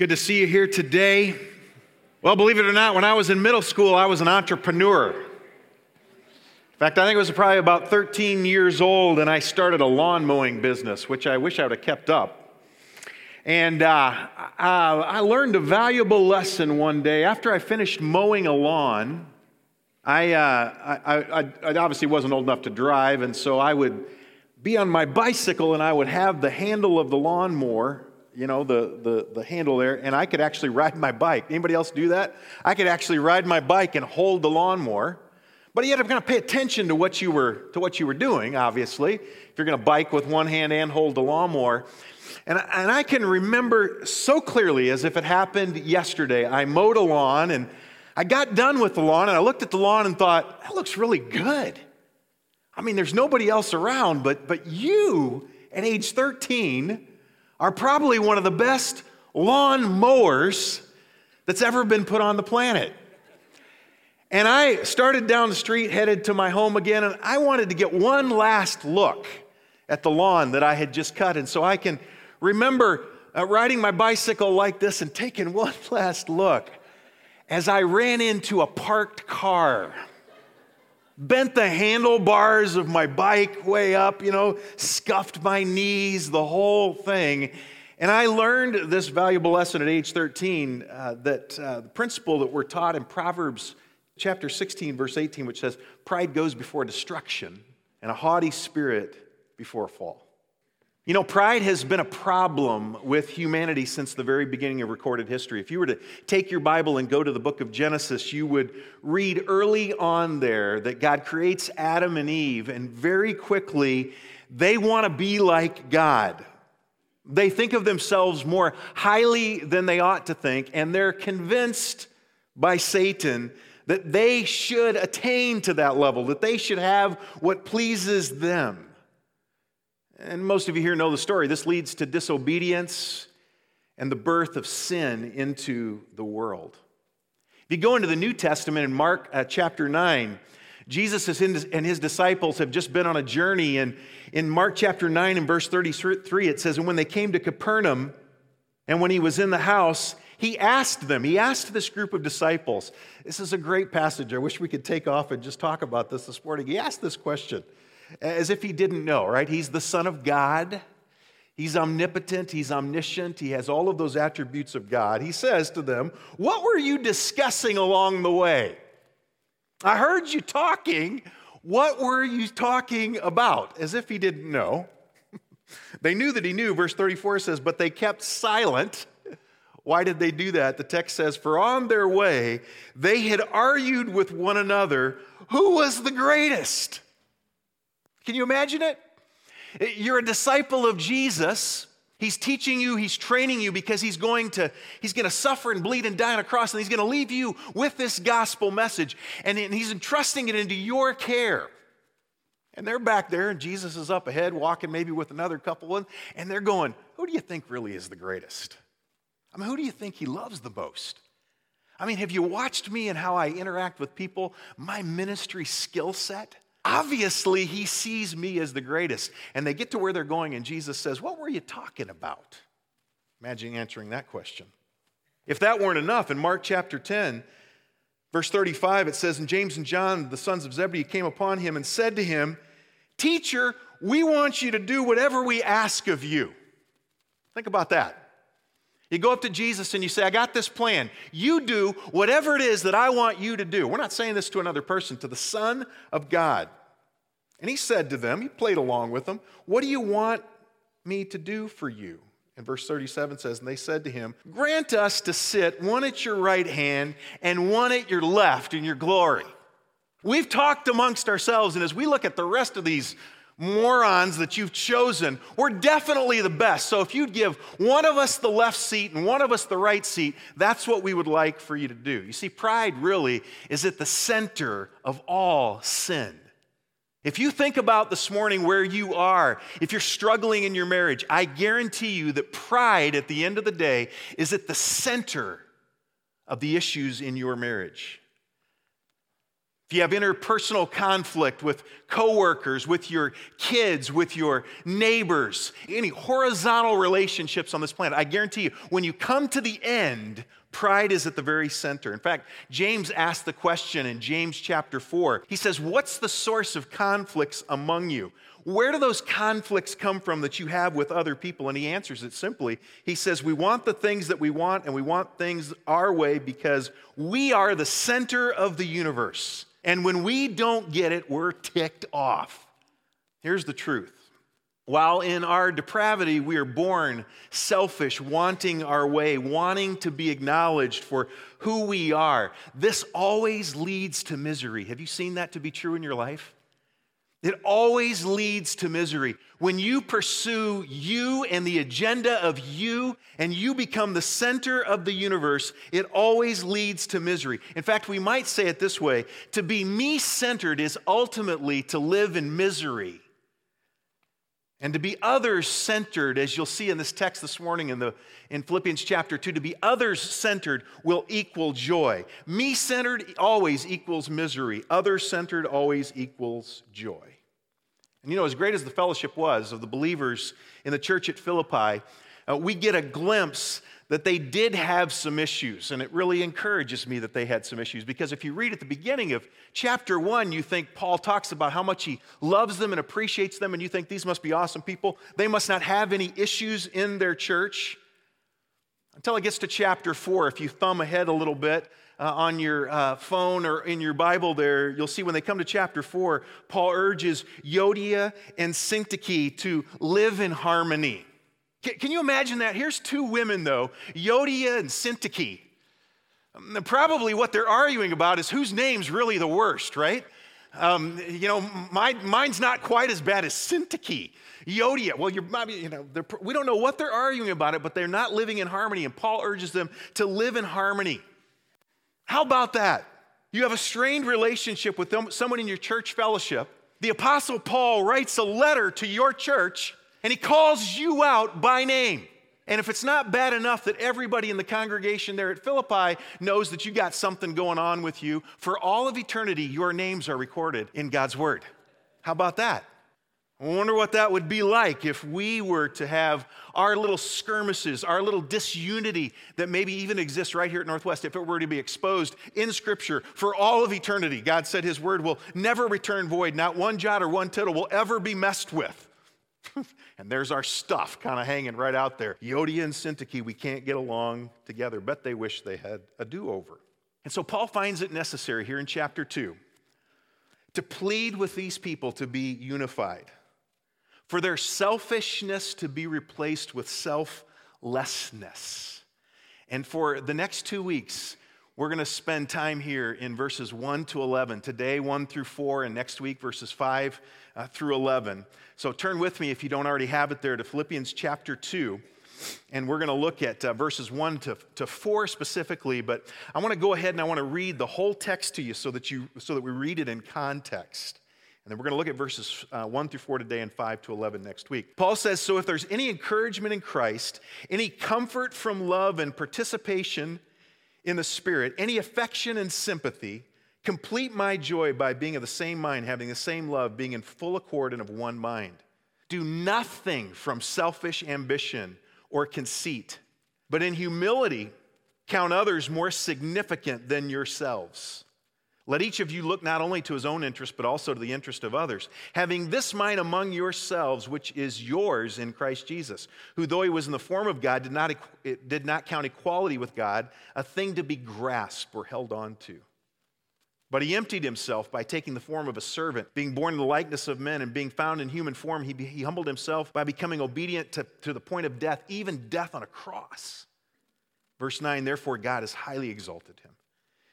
good to see you here today. Well, believe it or not, when I was in middle school, I was an entrepreneur. In fact, I think it was probably about 13 years old, and I started a lawn mowing business, which I wish I would have kept up. And uh, I learned a valuable lesson one day. After I finished mowing a lawn, I, uh, I, I, I obviously wasn't old enough to drive, and so I would be on my bicycle and I would have the handle of the lawnmower you know, the, the, the handle there, and I could actually ride my bike. Anybody else do that? I could actually ride my bike and hold the lawnmower. But you had to kind of pay attention to what you were, to what you were doing, obviously, if you're going to bike with one hand and hold the lawnmower. And, and I can remember so clearly as if it happened yesterday. I mowed a lawn and I got done with the lawn and I looked at the lawn and thought, that looks really good. I mean, there's nobody else around, but, but you at age 13 are probably one of the best lawn mowers that's ever been put on the planet. And I started down the street, headed to my home again, and I wanted to get one last look at the lawn that I had just cut. And so I can remember uh, riding my bicycle like this and taking one last look as I ran into a parked car bent the handlebars of my bike way up, you know, scuffed my knees, the whole thing. And I learned this valuable lesson at age 13 uh, that uh, the principle that we're taught in Proverbs chapter 16, verse 18, which says, Pride goes before destruction, and a haughty spirit before a fall. You know, pride has been a problem with humanity since the very beginning of recorded history. If you were to take your Bible and go to the book of Genesis, you would read early on there that God creates Adam and Eve, and very quickly they want to be like God. They think of themselves more highly than they ought to think, and they're convinced by Satan that they should attain to that level, that they should have what pleases them. And most of you here know the story. This leads to disobedience and the birth of sin into the world. If you go into the New Testament in Mark uh, chapter 9, Jesus and his disciples have just been on a journey. And in Mark chapter 9 and verse 33, it says, And when they came to Capernaum, and when he was in the house, he asked them, he asked this group of disciples. This is a great passage. I wish we could take off and just talk about this this morning. He asked this question as if he didn't know, right? He's the Son of God. He's omnipotent, he's omniscient, he has all of those attributes of God. He says to them, What were you discussing along the way? I heard you talking. What were you talking about? As if he didn't know. they knew that he knew. Verse 34 says, But they kept silent. Why did they do that? The text says, For on their way, they had argued with one another who was the greatest. Can you imagine it? Eh, you're a disciple of Jesus. He's teaching you, he's training you because he's going to he's going to suffer and bleed and die on a cross and he's going to leave you with this gospel message and he's entrusting it into your care. And they're back there and Jesus is up ahead walking maybe with another couple and they're going, "Who do you think really is the greatest?" I mean, who do you think he loves the most? I mean, have you watched me and how I interact with people, my ministry skill set? Obviously, he sees me as the greatest. And they get to where they're going, and Jesus says, What were you talking about? Imagine answering that question. If that weren't enough, in Mark chapter 10, verse 35, it says, And James and John, the sons of Zebedee, came upon him and said to him, Teacher, we want you to do whatever we ask of you. Think about that. You go up to Jesus and you say, I got this plan. You do whatever it is that I want you to do. We're not saying this to another person, to the Son of God. And he said to them, he played along with them, What do you want me to do for you? And verse 37 says, And they said to him, Grant us to sit one at your right hand and one at your left in your glory. We've talked amongst ourselves, and as we look at the rest of these morons that you've chosen, we're definitely the best. So if you'd give one of us the left seat and one of us the right seat, that's what we would like for you to do. You see, pride really is at the center of all sin. If you think about this morning where you are, if you're struggling in your marriage, I guarantee you that pride at the end of the day is at the center of the issues in your marriage. If you have interpersonal conflict with coworkers, with your kids, with your neighbors, any horizontal relationships on this planet, I guarantee you, when you come to the end, pride is at the very center. In fact, James asked the question in James chapter 4. He says, What's the source of conflicts among you? Where do those conflicts come from that you have with other people? And he answers it simply. He says, We want the things that we want, and we want things our way because we are the center of the universe. And when we don't get it, we're ticked off. Here's the truth. While in our depravity, we are born selfish, wanting our way, wanting to be acknowledged for who we are, this always leads to misery. Have you seen that to be true in your life? It always leads to misery. When you pursue you and the agenda of you and you become the center of the universe, it always leads to misery. In fact, we might say it this way to be me centered is ultimately to live in misery. And to be others centered, as you'll see in this text this morning in, the, in Philippians chapter 2, to be others centered will equal joy. Me centered always equals misery, other centered always equals joy. And you know, as great as the fellowship was of the believers in the church at Philippi, uh, we get a glimpse that they did have some issues. And it really encourages me that they had some issues because if you read at the beginning of chapter one, you think Paul talks about how much he loves them and appreciates them, and you think these must be awesome people. They must not have any issues in their church. Until it gets to chapter four, if you thumb ahead a little bit, uh, on your uh, phone or in your Bible there, you'll see when they come to chapter 4, Paul urges Euodia and Syntyche to live in harmony. Can you imagine that? Here's two women, though, Yodia and Syntyche. Um, probably what they're arguing about is whose name's really the worst, right? Um, you know, my, mine's not quite as bad as Syntyche. Yodia. well, you're, you know, we don't know what they're arguing about it, but they're not living in harmony, and Paul urges them to live in harmony. How about that? You have a strained relationship with them, someone in your church fellowship. The Apostle Paul writes a letter to your church and he calls you out by name. And if it's not bad enough that everybody in the congregation there at Philippi knows that you got something going on with you, for all of eternity, your names are recorded in God's Word. How about that? I wonder what that would be like if we were to have our little skirmishes, our little disunity that maybe even exists right here at Northwest, if it were to be exposed in Scripture for all of eternity. God said His word will never return void, not one jot or one tittle will ever be messed with. and there's our stuff kind of hanging right out there. Euodia and Syntyche, we can't get along together. Bet they wish they had a do over. And so Paul finds it necessary here in chapter 2 to plead with these people to be unified, for their selfishness to be replaced with selflessness. And for the next two weeks, we're going to spend time here in verses 1 to 11. Today, 1 through 4, and next week, verses 5 uh, through 11. So turn with me, if you don't already have it there, to Philippians chapter 2. And we're going to look at uh, verses 1 to, to 4 specifically, but I want to go ahead and I want to read the whole text to you so that, you, so that we read it in context. And then we're going to look at verses uh, 1 through 4 today and 5 to 11 next week. Paul says So if there's any encouragement in Christ, any comfort from love and participation in the Spirit, any affection and sympathy, Complete my joy by being of the same mind, having the same love, being in full accord and of one mind. Do nothing from selfish ambition or conceit, but in humility count others more significant than yourselves. Let each of you look not only to his own interest, but also to the interest of others, having this mind among yourselves, which is yours in Christ Jesus, who, though he was in the form of God, did not, did not count equality with God a thing to be grasped or held on to but he emptied himself by taking the form of a servant, being born in the likeness of men, and being found in human form. He, he humbled himself by becoming obedient to, to the point of death, even death on a cross. Verse 9 Therefore, God has highly exalted him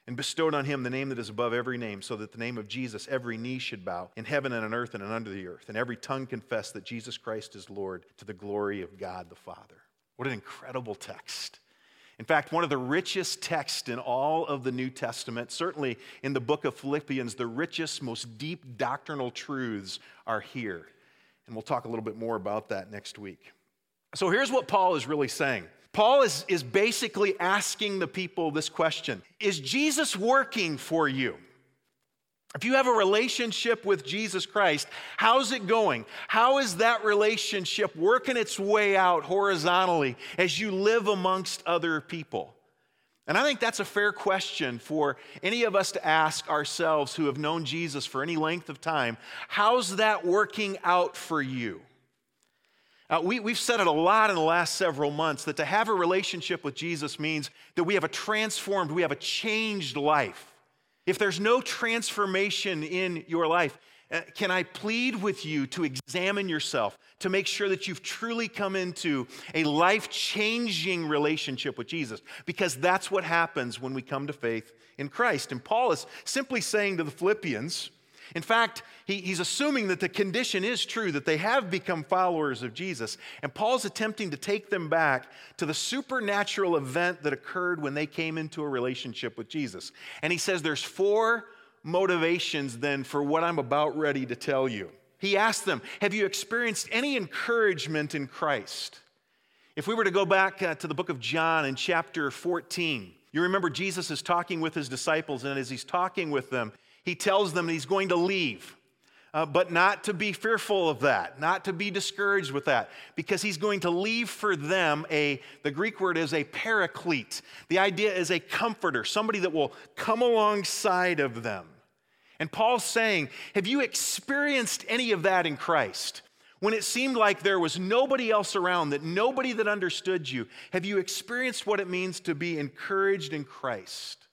and bestowed on him the name that is above every name, so that the name of Jesus every knee should bow in heaven and on earth and under the earth, and every tongue confess that Jesus Christ is Lord to the glory of God the Father. What an incredible text. In fact, one of the richest texts in all of the New Testament, certainly in the book of Philippians, the richest, most deep doctrinal truths are here. And we'll talk a little bit more about that next week. So here's what Paul is really saying. Paul is, is basically asking the people this question Is Jesus working for you? If you have a relationship with Jesus Christ, how's it going? How is that relationship working its way out horizontally as you live amongst other people? And I think that's a fair question for any of us to ask ourselves who have known Jesus for any length of time. How's that working out for you? Uh, we, we've said it a lot in the last several months that to have a relationship with Jesus means that we have a transformed, we have a changed life. If there's no transformation in your life, uh, can I plead with you to examine yourself to make sure that you've truly come into a life changing relationship with Jesus? Because that's what happens when we come to faith in Christ. And Paul is simply saying to the Philippians, in fact, he, he's assuming that the condition is true, that they have become followers of Jesus. And Paul's attempting to take them back to the supernatural event that occurred when they came into a relationship with Jesus. And he says there's four motivations then for what I'm about ready to tell you. He asked them, Have you experienced any encouragement in Christ? If we were to go back uh, to the book of John in chapter 14, you remember Jesus is talking with his disciples, and as he's talking with them, he tells them he's going to leave. Uh, but not to be fearful of that, not to be discouraged with that, because he's going to leave for them a, the Greek word is a paraclete. The idea is a comforter, somebody that will come alongside of them. And Paul's saying, Have you experienced any of that in Christ? When it seemed like there was nobody else around, that nobody that understood you, have you experienced what it means to be encouraged in Christ?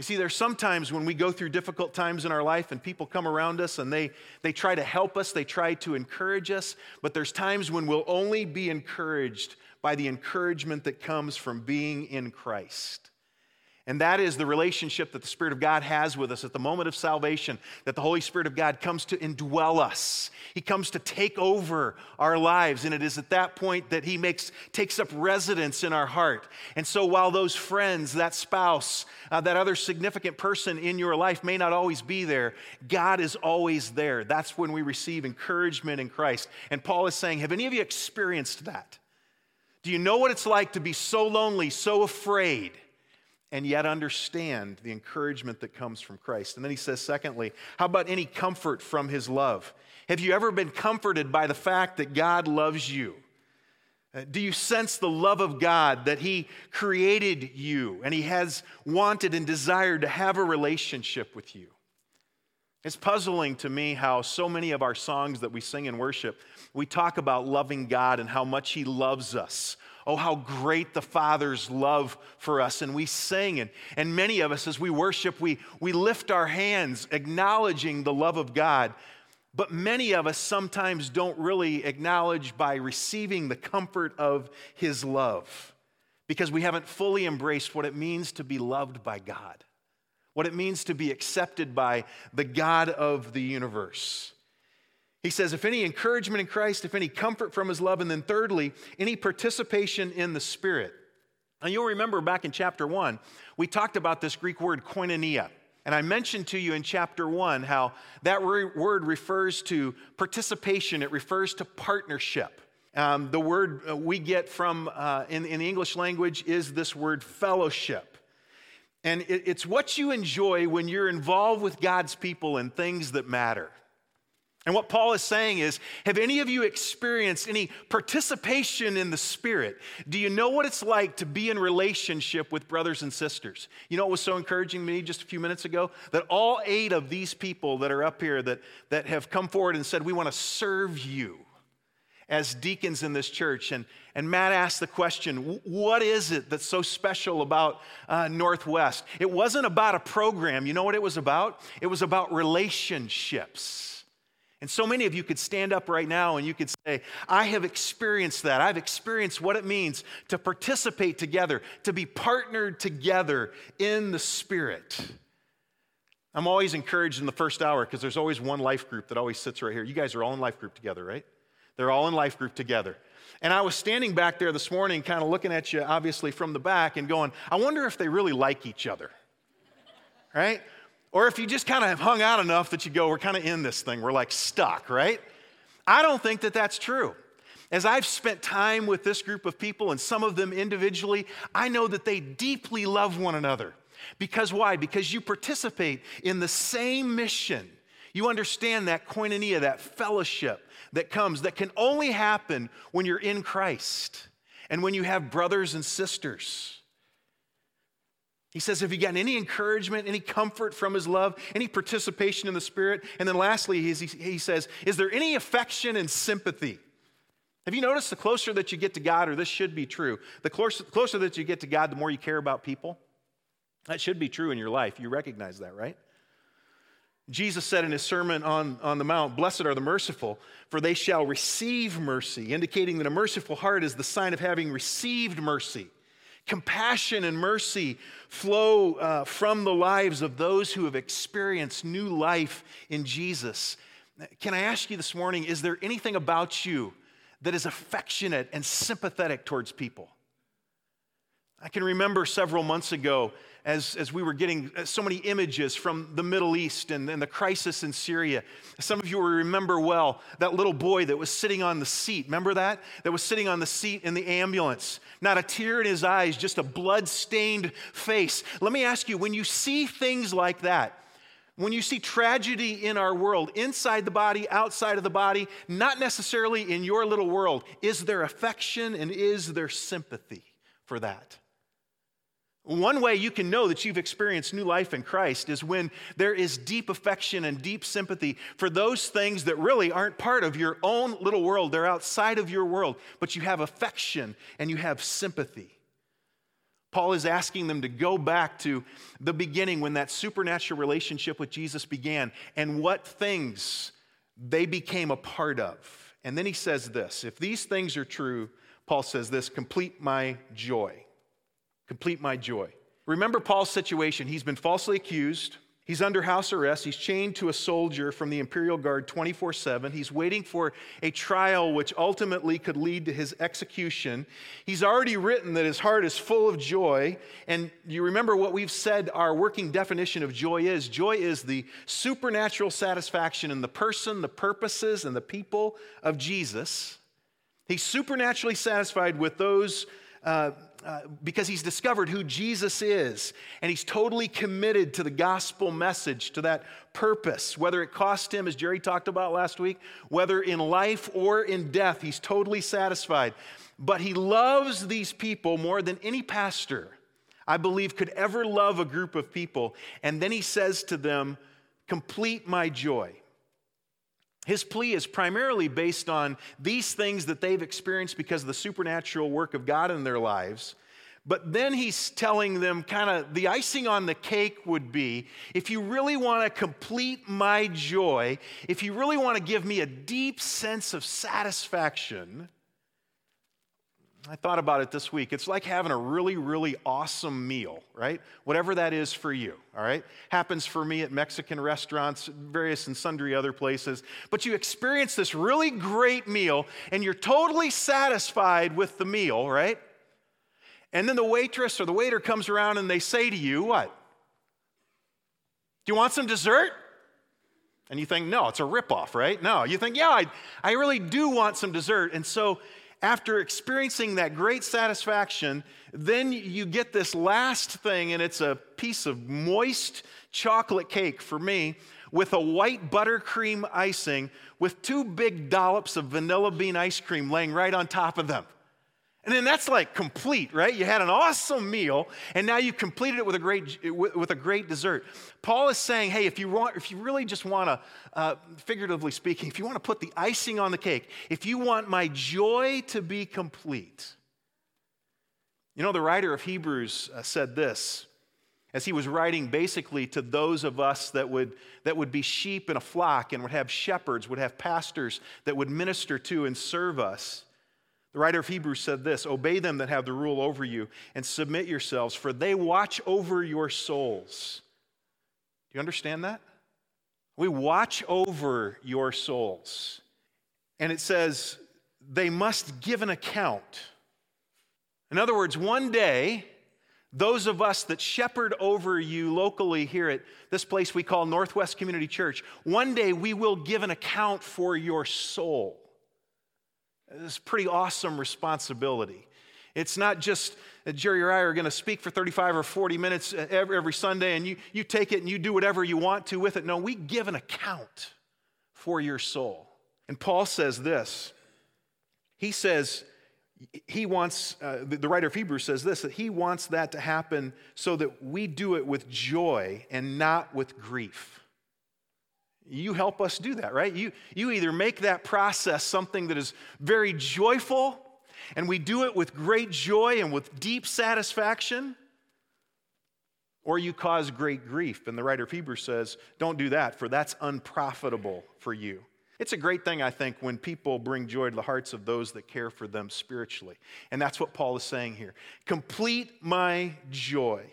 You see, there's sometimes when we go through difficult times in our life and people come around us and they, they try to help us, they try to encourage us, but there's times when we'll only be encouraged by the encouragement that comes from being in Christ. And that is the relationship that the Spirit of God has with us at the moment of salvation, that the Holy Spirit of God comes to indwell us. He comes to take over our lives. And it is at that point that He makes, takes up residence in our heart. And so while those friends, that spouse, uh, that other significant person in your life may not always be there, God is always there. That's when we receive encouragement in Christ. And Paul is saying, Have any of you experienced that? Do you know what it's like to be so lonely, so afraid? And yet understand the encouragement that comes from Christ. And then he says, secondly, how about any comfort from his love? Have you ever been comforted by the fact that God loves you? Uh, do you sense the love of God that He created you and He has wanted and desired to have a relationship with you? It's puzzling to me how so many of our songs that we sing in worship, we talk about loving God and how much He loves us Oh, how great the Father's love for us. And we sing, and, and many of us, as we worship, we, we lift our hands, acknowledging the love of God. But many of us sometimes don't really acknowledge by receiving the comfort of His love because we haven't fully embraced what it means to be loved by God, what it means to be accepted by the God of the universe. He says, if any encouragement in Christ, if any comfort from his love, and then thirdly, any participation in the Spirit. And you'll remember back in chapter one, we talked about this Greek word koinonia. And I mentioned to you in chapter one how that word refers to participation, it refers to partnership. Um, the word uh, we get from uh, in, in the English language is this word fellowship. And it, it's what you enjoy when you're involved with God's people and things that matter. And what Paul is saying is Have any of you experienced any participation in the Spirit? Do you know what it's like to be in relationship with brothers and sisters? You know what was so encouraging to me just a few minutes ago? That all eight of these people that are up here that, that have come forward and said, We want to serve you as deacons in this church. And, and Matt asked the question what is it that's so special about uh, Northwest? It wasn't about a program. You know what it was about? It was about relationships. And so many of you could stand up right now and you could say, I have experienced that. I've experienced what it means to participate together, to be partnered together in the Spirit. I'm always encouraged in the first hour because there's always one life group that always sits right here. You guys are all in life group together, right? They're all in life group together. And I was standing back there this morning, kind of looking at you, obviously, from the back and going, I wonder if they really like each other, right? Or if you just kind of have hung out enough that you go, we're kind of in this thing, we're like stuck, right? I don't think that that's true. As I've spent time with this group of people and some of them individually, I know that they deeply love one another. Because why? Because you participate in the same mission. You understand that koinonia, that fellowship that comes, that can only happen when you're in Christ and when you have brothers and sisters. He says, Have you gotten any encouragement, any comfort from his love, any participation in the Spirit? And then lastly, he says, Is there any affection and sympathy? Have you noticed the closer that you get to God, or this should be true, the closer, closer that you get to God, the more you care about people? That should be true in your life. You recognize that, right? Jesus said in his Sermon on, on the Mount, Blessed are the merciful, for they shall receive mercy, indicating that a merciful heart is the sign of having received mercy. Compassion and mercy flow uh, from the lives of those who have experienced new life in Jesus. Can I ask you this morning, is there anything about you that is affectionate and sympathetic towards people? I can remember several months ago as, as we were getting so many images from the Middle East and, and the crisis in Syria. Some of you will remember well that little boy that was sitting on the seat. Remember that? That was sitting on the seat in the ambulance. Not a tear in his eyes, just a blood stained face. Let me ask you when you see things like that, when you see tragedy in our world, inside the body, outside of the body, not necessarily in your little world, is there affection and is there sympathy for that? One way you can know that you've experienced new life in Christ is when there is deep affection and deep sympathy for those things that really aren't part of your own little world. They're outside of your world, but you have affection and you have sympathy. Paul is asking them to go back to the beginning when that supernatural relationship with Jesus began and what things they became a part of. And then he says this if these things are true, Paul says this complete my joy complete my joy. Remember Paul's situation. He's been falsely accused. He's under house arrest. He's chained to a soldier from the imperial guard 24 7. He's waiting for a trial which ultimately could lead to his execution. He's already written that his heart is full of joy. And you remember what we've said our working definition of joy is joy is the supernatural satisfaction in the person, the purposes, and the people of Jesus. He's supernaturally satisfied with those. Uh, uh, because he's discovered who Jesus is and he's totally committed to the gospel message, to that purpose, whether it cost him, as Jerry talked about last week, whether in life or in death, he's totally satisfied. But he loves these people more than any pastor, I believe, could ever love a group of people. And then he says to them, Complete my joy. His plea is primarily based on these things that they've experienced because of the supernatural work of God in their lives. But then he's telling them kind of the icing on the cake would be if you really want to complete my joy, if you really want to give me a deep sense of satisfaction, I thought about it this week. It's like having a really, really awesome meal, right? Whatever that is for you, all right? Happens for me at Mexican restaurants, various and sundry other places. But you experience this really great meal and you're totally satisfied with the meal, right? And then the waitress or the waiter comes around and they say to you, What? Do you want some dessert? And you think, No, it's a ripoff, right? No, you think, Yeah, I, I really do want some dessert. And so after experiencing that great satisfaction, then you get this last thing, and it's a piece of moist chocolate cake for me with a white buttercream icing with two big dollops of vanilla bean ice cream laying right on top of them. And then that's like complete, right? You had an awesome meal, and now you completed it with a great, with a great dessert. Paul is saying, hey, if you, want, if you really just want to, uh, figuratively speaking, if you want to put the icing on the cake, if you want my joy to be complete, you know, the writer of Hebrews uh, said this as he was writing basically to those of us that would, that would be sheep in a flock and would have shepherds, would have pastors that would minister to and serve us. The writer of Hebrews said this Obey them that have the rule over you and submit yourselves, for they watch over your souls. Do you understand that? We watch over your souls. And it says, they must give an account. In other words, one day, those of us that shepherd over you locally here at this place we call Northwest Community Church, one day we will give an account for your soul. It's pretty awesome responsibility. It's not just that Jerry or I are going to speak for 35 or 40 minutes every, every Sunday and you, you take it and you do whatever you want to with it. No, we give an account for your soul. And Paul says this He says, he wants, uh, the writer of Hebrews says this, that he wants that to happen so that we do it with joy and not with grief. You help us do that, right? You, you either make that process something that is very joyful and we do it with great joy and with deep satisfaction, or you cause great grief. And the writer of Hebrews says, don't do that, for that's unprofitable for you. It's a great thing, I think, when people bring joy to the hearts of those that care for them spiritually. And that's what Paul is saying here. Complete my joy.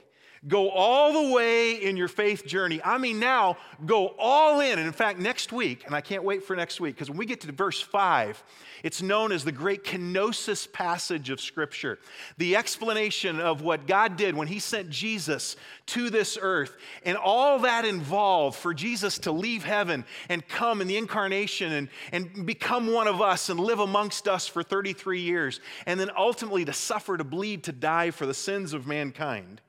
Go all the way in your faith journey. I mean, now go all in. And in fact, next week, and I can't wait for next week, because when we get to verse 5, it's known as the great kenosis passage of Scripture. The explanation of what God did when He sent Jesus to this earth, and all that involved for Jesus to leave heaven and come in the incarnation and, and become one of us and live amongst us for 33 years, and then ultimately to suffer, to bleed, to die for the sins of mankind.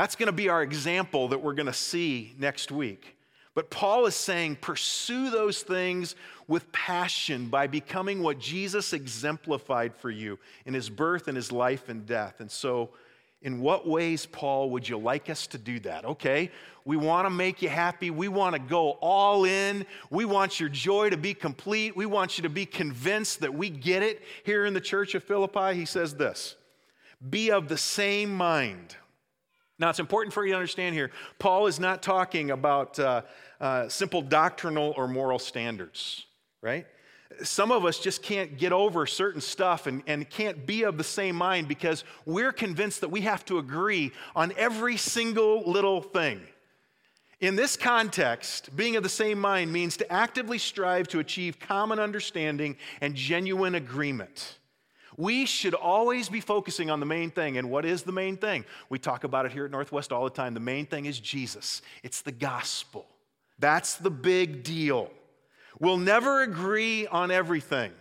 That's going to be our example that we're going to see next week. But Paul is saying, pursue those things with passion by becoming what Jesus exemplified for you in his birth and his life and death. And so, in what ways, Paul, would you like us to do that? Okay, we want to make you happy. We want to go all in. We want your joy to be complete. We want you to be convinced that we get it here in the church of Philippi. He says this Be of the same mind now, it's important for you to understand here Paul is not talking about uh, uh, simple doctrinal or moral standards, right? Some of us just can't get over certain stuff and, and can't be of the same mind because we're convinced that we have to agree on every single little thing. In this context, being of the same mind means to actively strive to achieve common understanding and genuine agreement. We should always be focusing on the main thing. And what is the main thing? We talk about it here at Northwest all the time. The main thing is Jesus, it's the gospel. That's the big deal. We'll never agree on everything.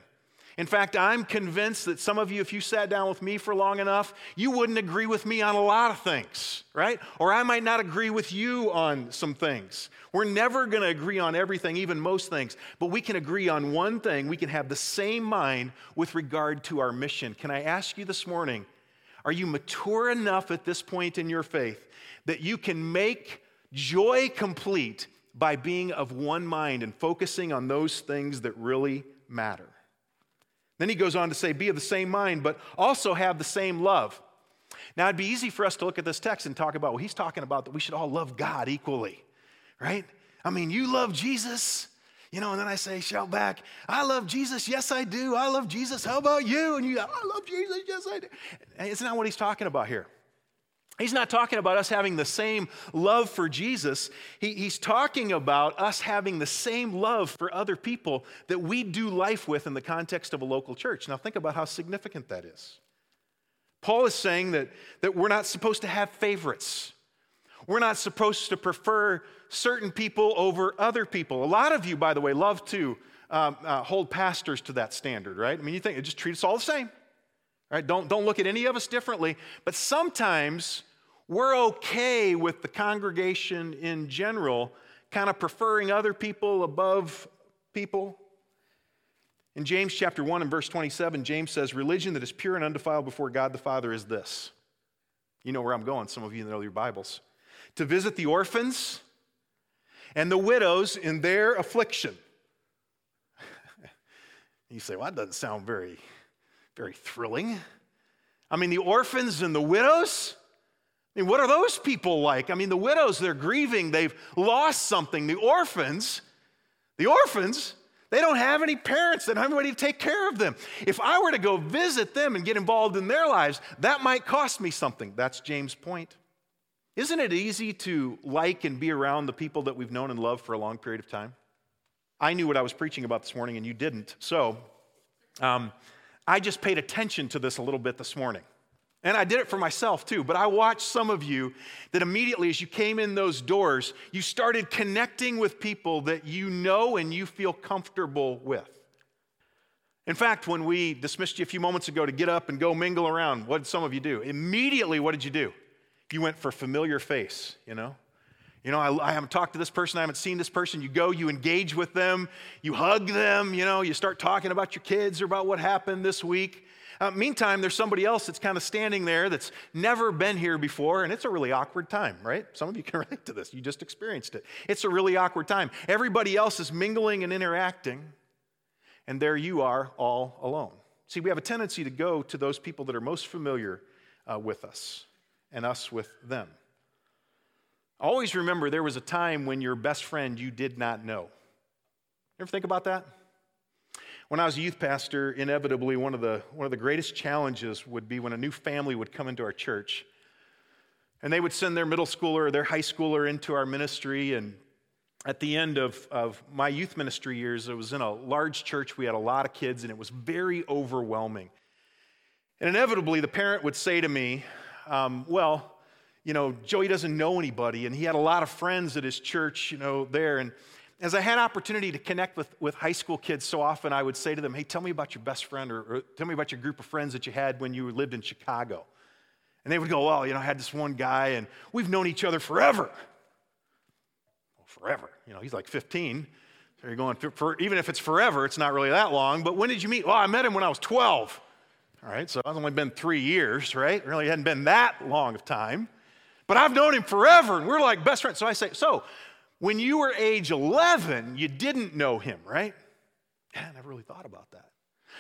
In fact, I'm convinced that some of you, if you sat down with me for long enough, you wouldn't agree with me on a lot of things, right? Or I might not agree with you on some things. We're never going to agree on everything, even most things, but we can agree on one thing. We can have the same mind with regard to our mission. Can I ask you this morning, are you mature enough at this point in your faith that you can make joy complete by being of one mind and focusing on those things that really matter? Then he goes on to say, Be of the same mind, but also have the same love. Now, it'd be easy for us to look at this text and talk about, well, he's talking about that we should all love God equally, right? I mean, you love Jesus, you know, and then I say, shout back, I love Jesus, yes, I do. I love Jesus, how about you? And you, I love Jesus, yes, I do. It's not what he's talking about here. He's not talking about us having the same love for Jesus. He, he's talking about us having the same love for other people that we do life with in the context of a local church. Now, think about how significant that is. Paul is saying that, that we're not supposed to have favorites. We're not supposed to prefer certain people over other people. A lot of you, by the way, love to um, uh, hold pastors to that standard, right? I mean, you think, just treat us all the same, right? Don't, don't look at any of us differently. But sometimes we're okay with the congregation in general kind of preferring other people above people. In James chapter 1 and verse 27, James says, Religion that is pure and undefiled before God the Father is this. You know where I'm going, some of you know your Bibles. To visit the orphans and the widows in their affliction. you say, well, that doesn't sound very, very thrilling. I mean, the orphans and the widows? I mean, what are those people like? I mean, the widows, they're grieving, they've lost something. The orphans, the orphans, they don't have any parents, they don't have anybody to take care of them. If I were to go visit them and get involved in their lives, that might cost me something. That's James' point. Isn't it easy to like and be around the people that we've known and loved for a long period of time? I knew what I was preaching about this morning and you didn't. So um, I just paid attention to this a little bit this morning. And I did it for myself too, but I watched some of you that immediately as you came in those doors, you started connecting with people that you know and you feel comfortable with. In fact, when we dismissed you a few moments ago to get up and go mingle around, what did some of you do? Immediately, what did you do? You went for familiar face, you know? You know, I, I, haven't talked to this person, I haven't seen this person. You go, you engage with them, you hug them, you know, you start talking about your kids or about what happened this week. Uh, meantime, there's somebody else that's kind of standing there that's never been here before, and it's a really awkward time, right? Some of you can relate to this. You just experienced it. It's a really awkward time. Everybody else is mingling and interacting and there you are all alone. See, we have a tendency to go to those people that are most familiar uh, with us and us with them. Always remember there was a time when your best friend you did not know. You ever think about that? When I was a youth pastor, inevitably one of the, one of the greatest challenges would be when a new family would come into our church and they would send their middle schooler or their high schooler into our ministry and at the end of, of my youth ministry years, it was in a large church. We had a lot of kids, and it was very overwhelming. And inevitably, the parent would say to me, um, Well, you know, Joey doesn't know anybody, and he had a lot of friends at his church, you know, there. And as I had opportunity to connect with, with high school kids so often, I would say to them, Hey, tell me about your best friend, or, or tell me about your group of friends that you had when you lived in Chicago. And they would go, Well, you know, I had this one guy, and we've known each other forever forever. You know, he's like 15. So you're going, for, for, even if it's forever, it's not really that long. But when did you meet? Well, I met him when I was 12. All right, so it's only been three years, right? Really hadn't been that long of time. But I've known him forever, and we're like best friends. So I say, so when you were age 11, you didn't know him, right? Yeah, I never really thought about that.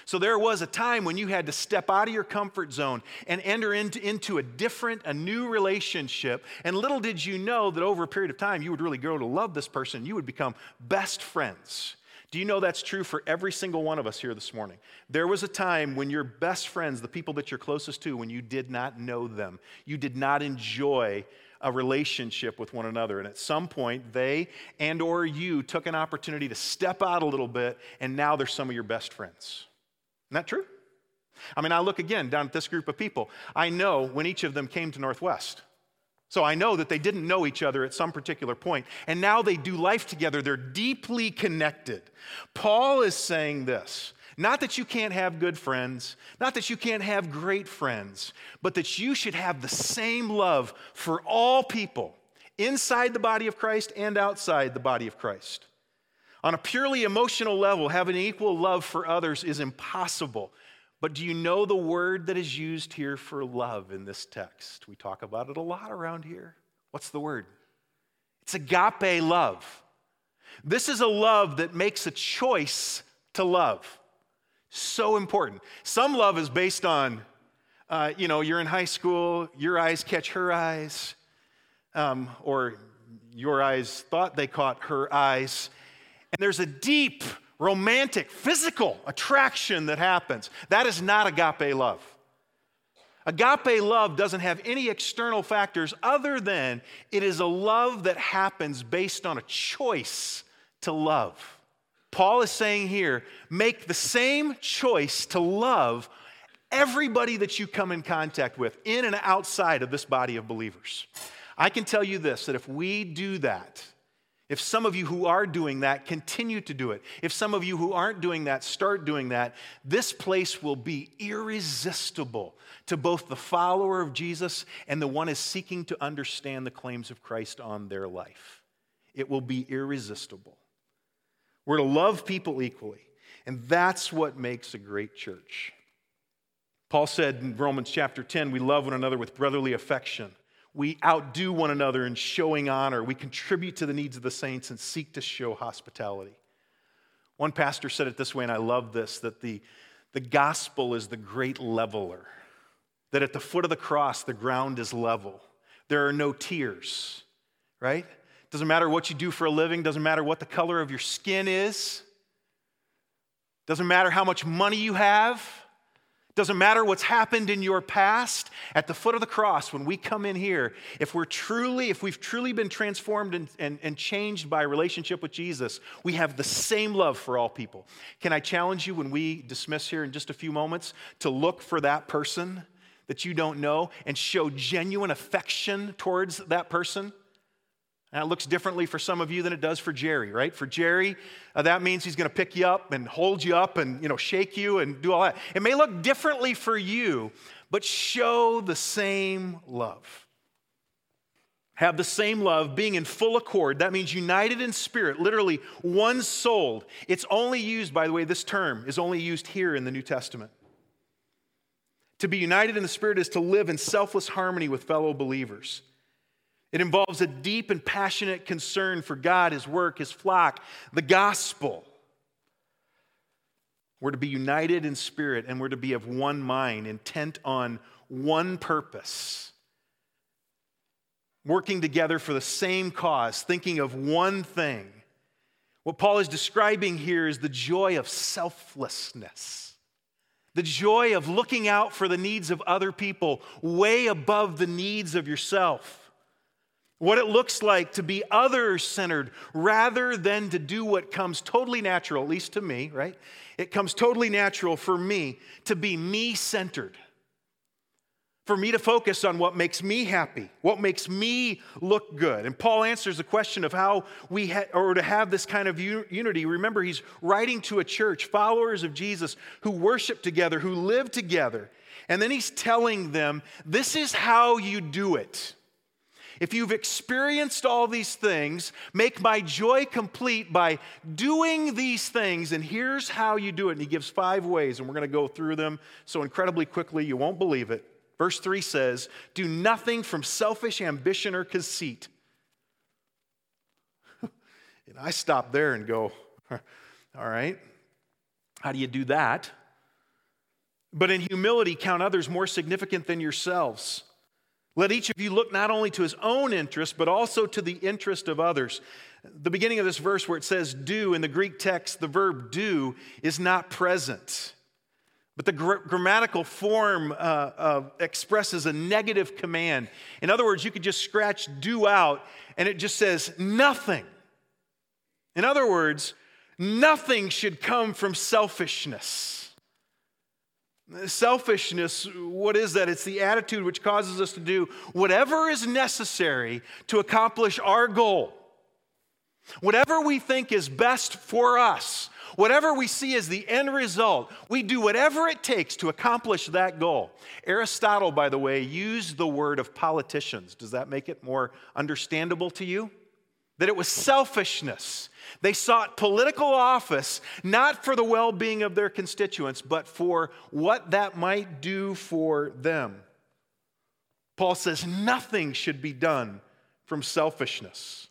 So there was a time when you had to step out of your comfort zone and enter into, into a different, a new relationship. And little did you know that over a period of time, you would really grow to love this person. You would become best friends. Do you know that's true for every single one of us here this morning? There was a time when your best friends, the people that you're closest to, when you did not know them, you did not enjoy a relationship with one another and at some point they and or you took an opportunity to step out a little bit and now they're some of your best friends isn't that true? I mean, I look again down at this group of people. I know when each of them came to Northwest. So I know that they didn't know each other at some particular point, and now they do life together. They're deeply connected. Paul is saying this not that you can't have good friends, not that you can't have great friends, but that you should have the same love for all people inside the body of Christ and outside the body of Christ. On a purely emotional level, having equal love for others is impossible. But do you know the word that is used here for love in this text? We talk about it a lot around here. What's the word? It's agape love. This is a love that makes a choice to love. So important. Some love is based on, uh, you know, you're in high school, your eyes catch her eyes, um, or your eyes thought they caught her eyes, and there's a deep, romantic, physical attraction that happens. That is not agape love. Agape love doesn't have any external factors other than it is a love that happens based on a choice to love. Paul is saying here make the same choice to love everybody that you come in contact with, in and outside of this body of believers. I can tell you this that if we do that, if some of you who are doing that continue to do it, if some of you who aren't doing that start doing that, this place will be irresistible to both the follower of Jesus and the one is seeking to understand the claims of Christ on their life. It will be irresistible. We're to love people equally, and that's what makes a great church. Paul said in Romans chapter 10, we love one another with brotherly affection. We outdo one another in showing honor. We contribute to the needs of the saints and seek to show hospitality. One pastor said it this way, and I love this that the, the gospel is the great leveler. That at the foot of the cross, the ground is level. There are no tiers, right? Doesn't matter what you do for a living, doesn't matter what the color of your skin is, doesn't matter how much money you have. Doesn't matter what's happened in your past, at the foot of the cross, when we come in here, if we're truly, if we've truly been transformed and, and, and changed by relationship with Jesus, we have the same love for all people. Can I challenge you when we dismiss here in just a few moments to look for that person that you don't know and show genuine affection towards that person? That looks differently for some of you than it does for Jerry, right? For Jerry, uh, that means he's going to pick you up and hold you up and you know shake you and do all that. It may look differently for you, but show the same love. Have the same love, being in full accord. That means united in spirit, literally one soul. It's only used, by the way, this term is only used here in the New Testament. To be united in the Spirit is to live in selfless harmony with fellow believers. It involves a deep and passionate concern for God, His work, His flock, the gospel. We're to be united in spirit and we're to be of one mind, intent on one purpose, working together for the same cause, thinking of one thing. What Paul is describing here is the joy of selflessness, the joy of looking out for the needs of other people way above the needs of yourself what it looks like to be other centered rather than to do what comes totally natural, at least to me, right? It comes totally natural for me to be me centered. For me to focus on what makes me happy, what makes me look good. And Paul answers the question of how we ha- or to have this kind of unity. Remember, he's writing to a church, followers of Jesus, who worship together, who live together. And then he's telling them, this is how you do it. If you've experienced all these things, make my joy complete by doing these things. And here's how you do it. And he gives five ways, and we're going to go through them so incredibly quickly you won't believe it. Verse 3 says, Do nothing from selfish ambition or conceit. and I stop there and go, All right, how do you do that? But in humility, count others more significant than yourselves. Let each of you look not only to his own interest, but also to the interest of others. The beginning of this verse, where it says do, in the Greek text, the verb do is not present. But the gr- grammatical form uh, uh, expresses a negative command. In other words, you could just scratch do out and it just says nothing. In other words, nothing should come from selfishness. Selfishness, what is that? It's the attitude which causes us to do whatever is necessary to accomplish our goal. Whatever we think is best for us, whatever we see as the end result, we do whatever it takes to accomplish that goal. Aristotle, by the way, used the word of politicians. Does that make it more understandable to you? That it was selfishness they sought political office not for the well being of their constituents, but for what that might do for them. Paul says nothing should be done from selfishness.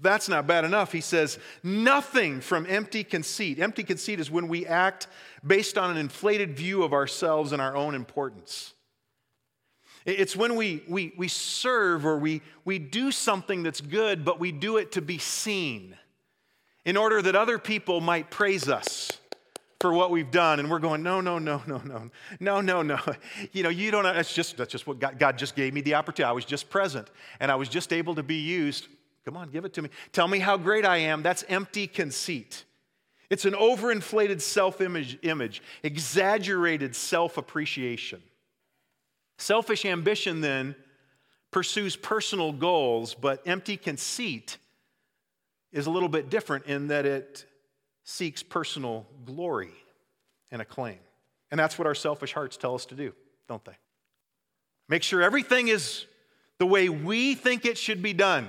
That's not bad enough. He says nothing from empty conceit. Empty conceit is when we act based on an inflated view of ourselves and our own importance. It's when we, we, we serve or we, we do something that's good, but we do it to be seen in order that other people might praise us for what we've done. And we're going, no, no, no, no, no, no, no, no. You know, you don't, that's just, that's just what God, God just gave me the opportunity. I was just present and I was just able to be used. Come on, give it to me. Tell me how great I am. That's empty conceit. It's an overinflated self image, exaggerated self appreciation. Selfish ambition then pursues personal goals, but empty conceit is a little bit different in that it seeks personal glory and acclaim. And that's what our selfish hearts tell us to do, don't they? Make sure everything is the way we think it should be done.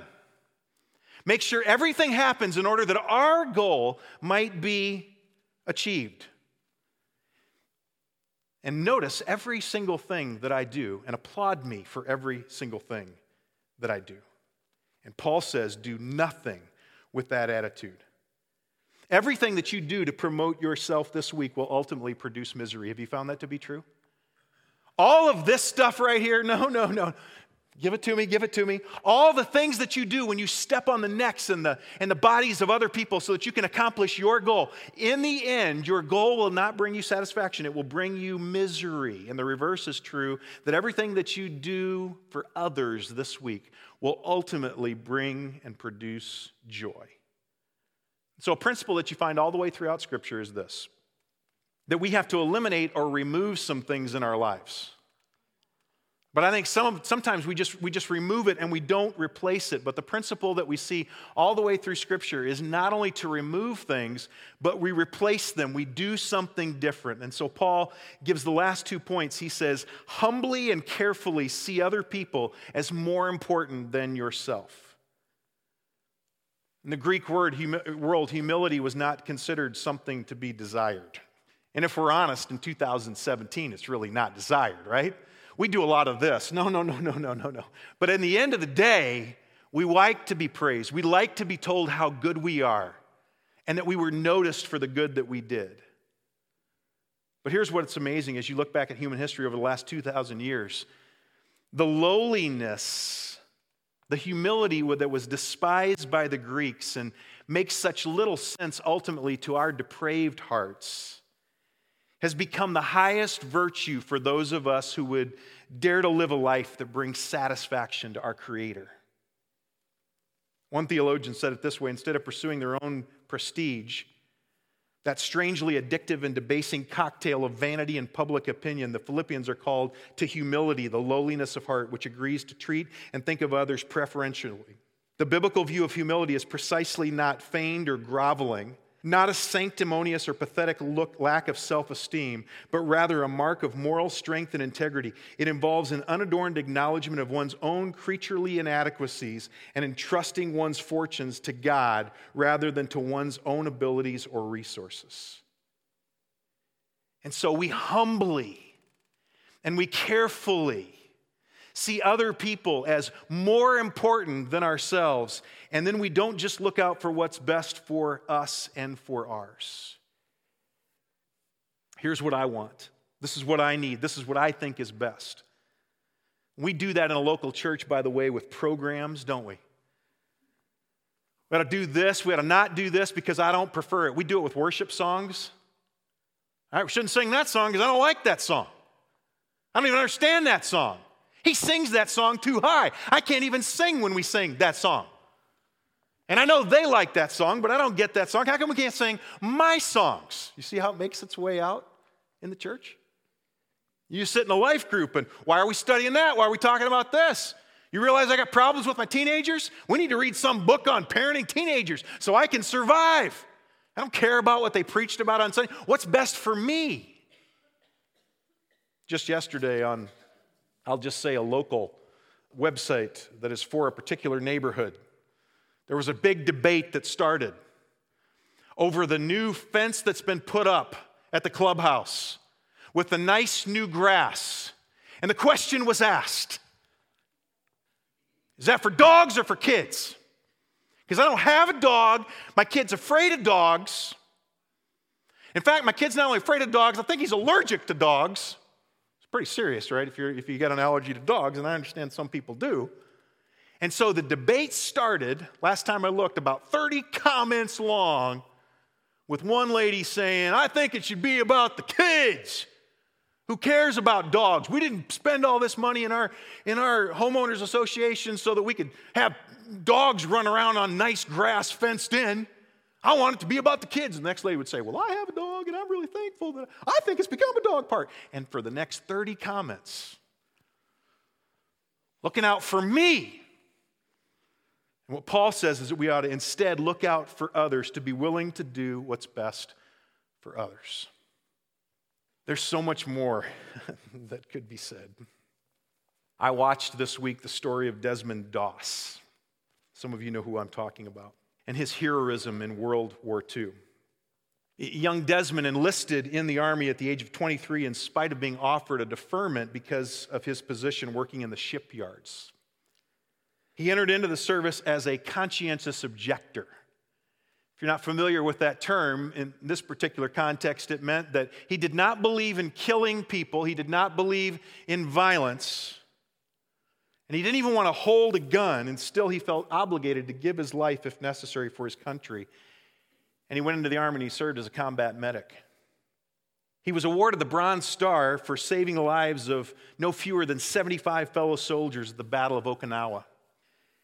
Make sure everything happens in order that our goal might be achieved. And notice every single thing that I do and applaud me for every single thing that I do. And Paul says, do nothing with that attitude. Everything that you do to promote yourself this week will ultimately produce misery. Have you found that to be true? All of this stuff right here, no, no, no. Give it to me, give it to me. All the things that you do when you step on the necks and the, and the bodies of other people so that you can accomplish your goal. In the end, your goal will not bring you satisfaction, it will bring you misery. And the reverse is true that everything that you do for others this week will ultimately bring and produce joy. So, a principle that you find all the way throughout Scripture is this that we have to eliminate or remove some things in our lives. But I think some, sometimes we just, we just remove it and we don't replace it. But the principle that we see all the way through Scripture is not only to remove things, but we replace them. We do something different. And so Paul gives the last two points. He says, humbly and carefully see other people as more important than yourself. In the Greek word, humi- world, humility was not considered something to be desired. And if we're honest, in 2017, it's really not desired, right? We do a lot of this. No, no, no, no, no, no, no. But in the end of the day, we like to be praised. We like to be told how good we are and that we were noticed for the good that we did. But here's what's amazing as you look back at human history over the last 2,000 years the lowliness, the humility that was despised by the Greeks and makes such little sense ultimately to our depraved hearts has become the highest virtue for those of us who would dare to live a life that brings satisfaction to our Creator. One theologian said it this way instead of pursuing their own prestige, that strangely addictive and debasing cocktail of vanity and public opinion, the Philippians are called to humility, the lowliness of heart, which agrees to treat and think of others preferentially. The biblical view of humility is precisely not feigned or groveling, not a sanctimonious or pathetic look, lack of self esteem, but rather a mark of moral strength and integrity. It involves an unadorned acknowledgement of one's own creaturely inadequacies and entrusting one's fortunes to God rather than to one's own abilities or resources. And so we humbly and we carefully see other people as more important than ourselves, and then we don't just look out for what's best for us and for ours. Here's what I want. This is what I need. This is what I think is best. We do that in a local church, by the way, with programs, don't we? We got to do this, we got to not do this because I don't prefer it. We do it with worship songs. I shouldn't sing that song because I don't like that song. I don't even understand that song. He sings that song too high. I can't even sing when we sing that song. And I know they like that song, but I don't get that song. How come we can't sing my songs? You see how it makes its way out in the church? You sit in a life group, and why are we studying that? Why are we talking about this? You realize I got problems with my teenagers? We need to read some book on parenting teenagers so I can survive. I don't care about what they preached about on Sunday. What's best for me? Just yesterday on I'll just say a local website that is for a particular neighborhood. There was a big debate that started over the new fence that's been put up at the clubhouse with the nice new grass. And the question was asked Is that for dogs or for kids? Because I don't have a dog. My kid's afraid of dogs. In fact, my kid's not only afraid of dogs, I think he's allergic to dogs pretty serious, right? If, you're, if you got an allergy to dogs, and I understand some people do. And so the debate started, last time I looked, about 30 comments long, with one lady saying, I think it should be about the kids. Who cares about dogs? We didn't spend all this money in our, in our homeowners association so that we could have dogs run around on nice grass fenced in. I want it to be about the kids. And the next lady would say, Well, I have a dog and I'm really thankful that I think it's become a dog park. And for the next 30 comments, looking out for me. And what Paul says is that we ought to instead look out for others to be willing to do what's best for others. There's so much more that could be said. I watched this week the story of Desmond Doss. Some of you know who I'm talking about and his heroism in World War II. Young Desmond enlisted in the Army at the age of 23 in spite of being offered a deferment because of his position working in the shipyards. He entered into the service as a conscientious objector. If you're not familiar with that term, in this particular context, it meant that he did not believe in killing people, he did not believe in violence, and he didn't even want to hold a gun, and still he felt obligated to give his life if necessary for his country. And he went into the army and he served as a combat medic. He was awarded the Bronze Star for saving the lives of no fewer than 75 fellow soldiers at the Battle of Okinawa.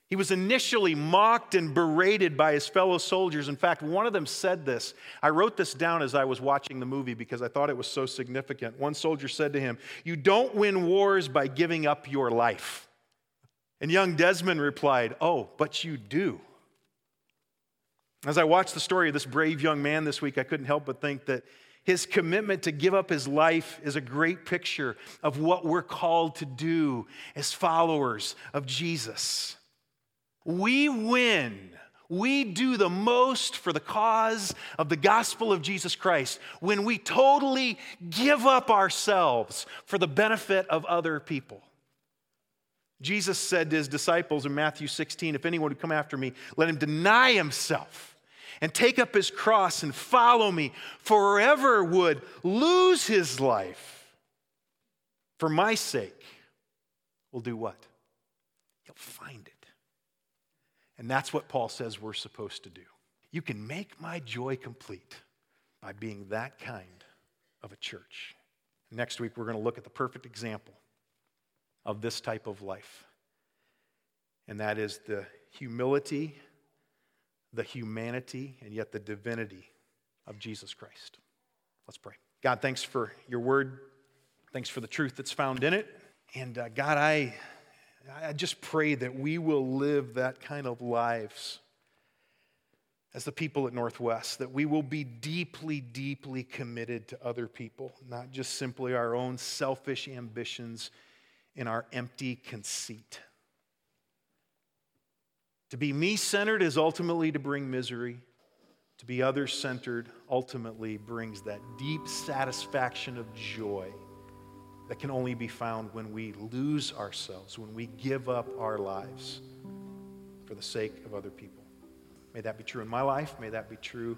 He was initially mocked and berated by his fellow soldiers. In fact, one of them said this. I wrote this down as I was watching the movie because I thought it was so significant. One soldier said to him, You don't win wars by giving up your life. And young Desmond replied, Oh, but you do. As I watched the story of this brave young man this week, I couldn't help but think that his commitment to give up his life is a great picture of what we're called to do as followers of Jesus. We win. We do the most for the cause of the gospel of Jesus Christ when we totally give up ourselves for the benefit of other people. Jesus said to his disciples in Matthew 16, If anyone would come after me, let him deny himself and take up his cross and follow me. Forever would lose his life for my sake will do what? He'll find it. And that's what Paul says we're supposed to do. You can make my joy complete by being that kind of a church. Next week, we're going to look at the perfect example of this type of life, and that is the humility, the humanity, and yet the divinity of Jesus Christ. Let's pray. God, thanks for your word. Thanks for the truth that's found in it. And uh, God, I. I just pray that we will live that kind of lives as the people at Northwest, that we will be deeply, deeply committed to other people, not just simply our own selfish ambitions in our empty conceit. To be me centered is ultimately to bring misery. To be other centered ultimately brings that deep satisfaction of joy that can only be found when we lose ourselves, when we give up our lives for the sake of other people. May that be true in my life. May that be true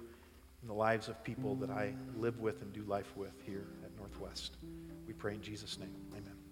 in the lives of people that I live with and do life with here at Northwest. We pray in Jesus' name.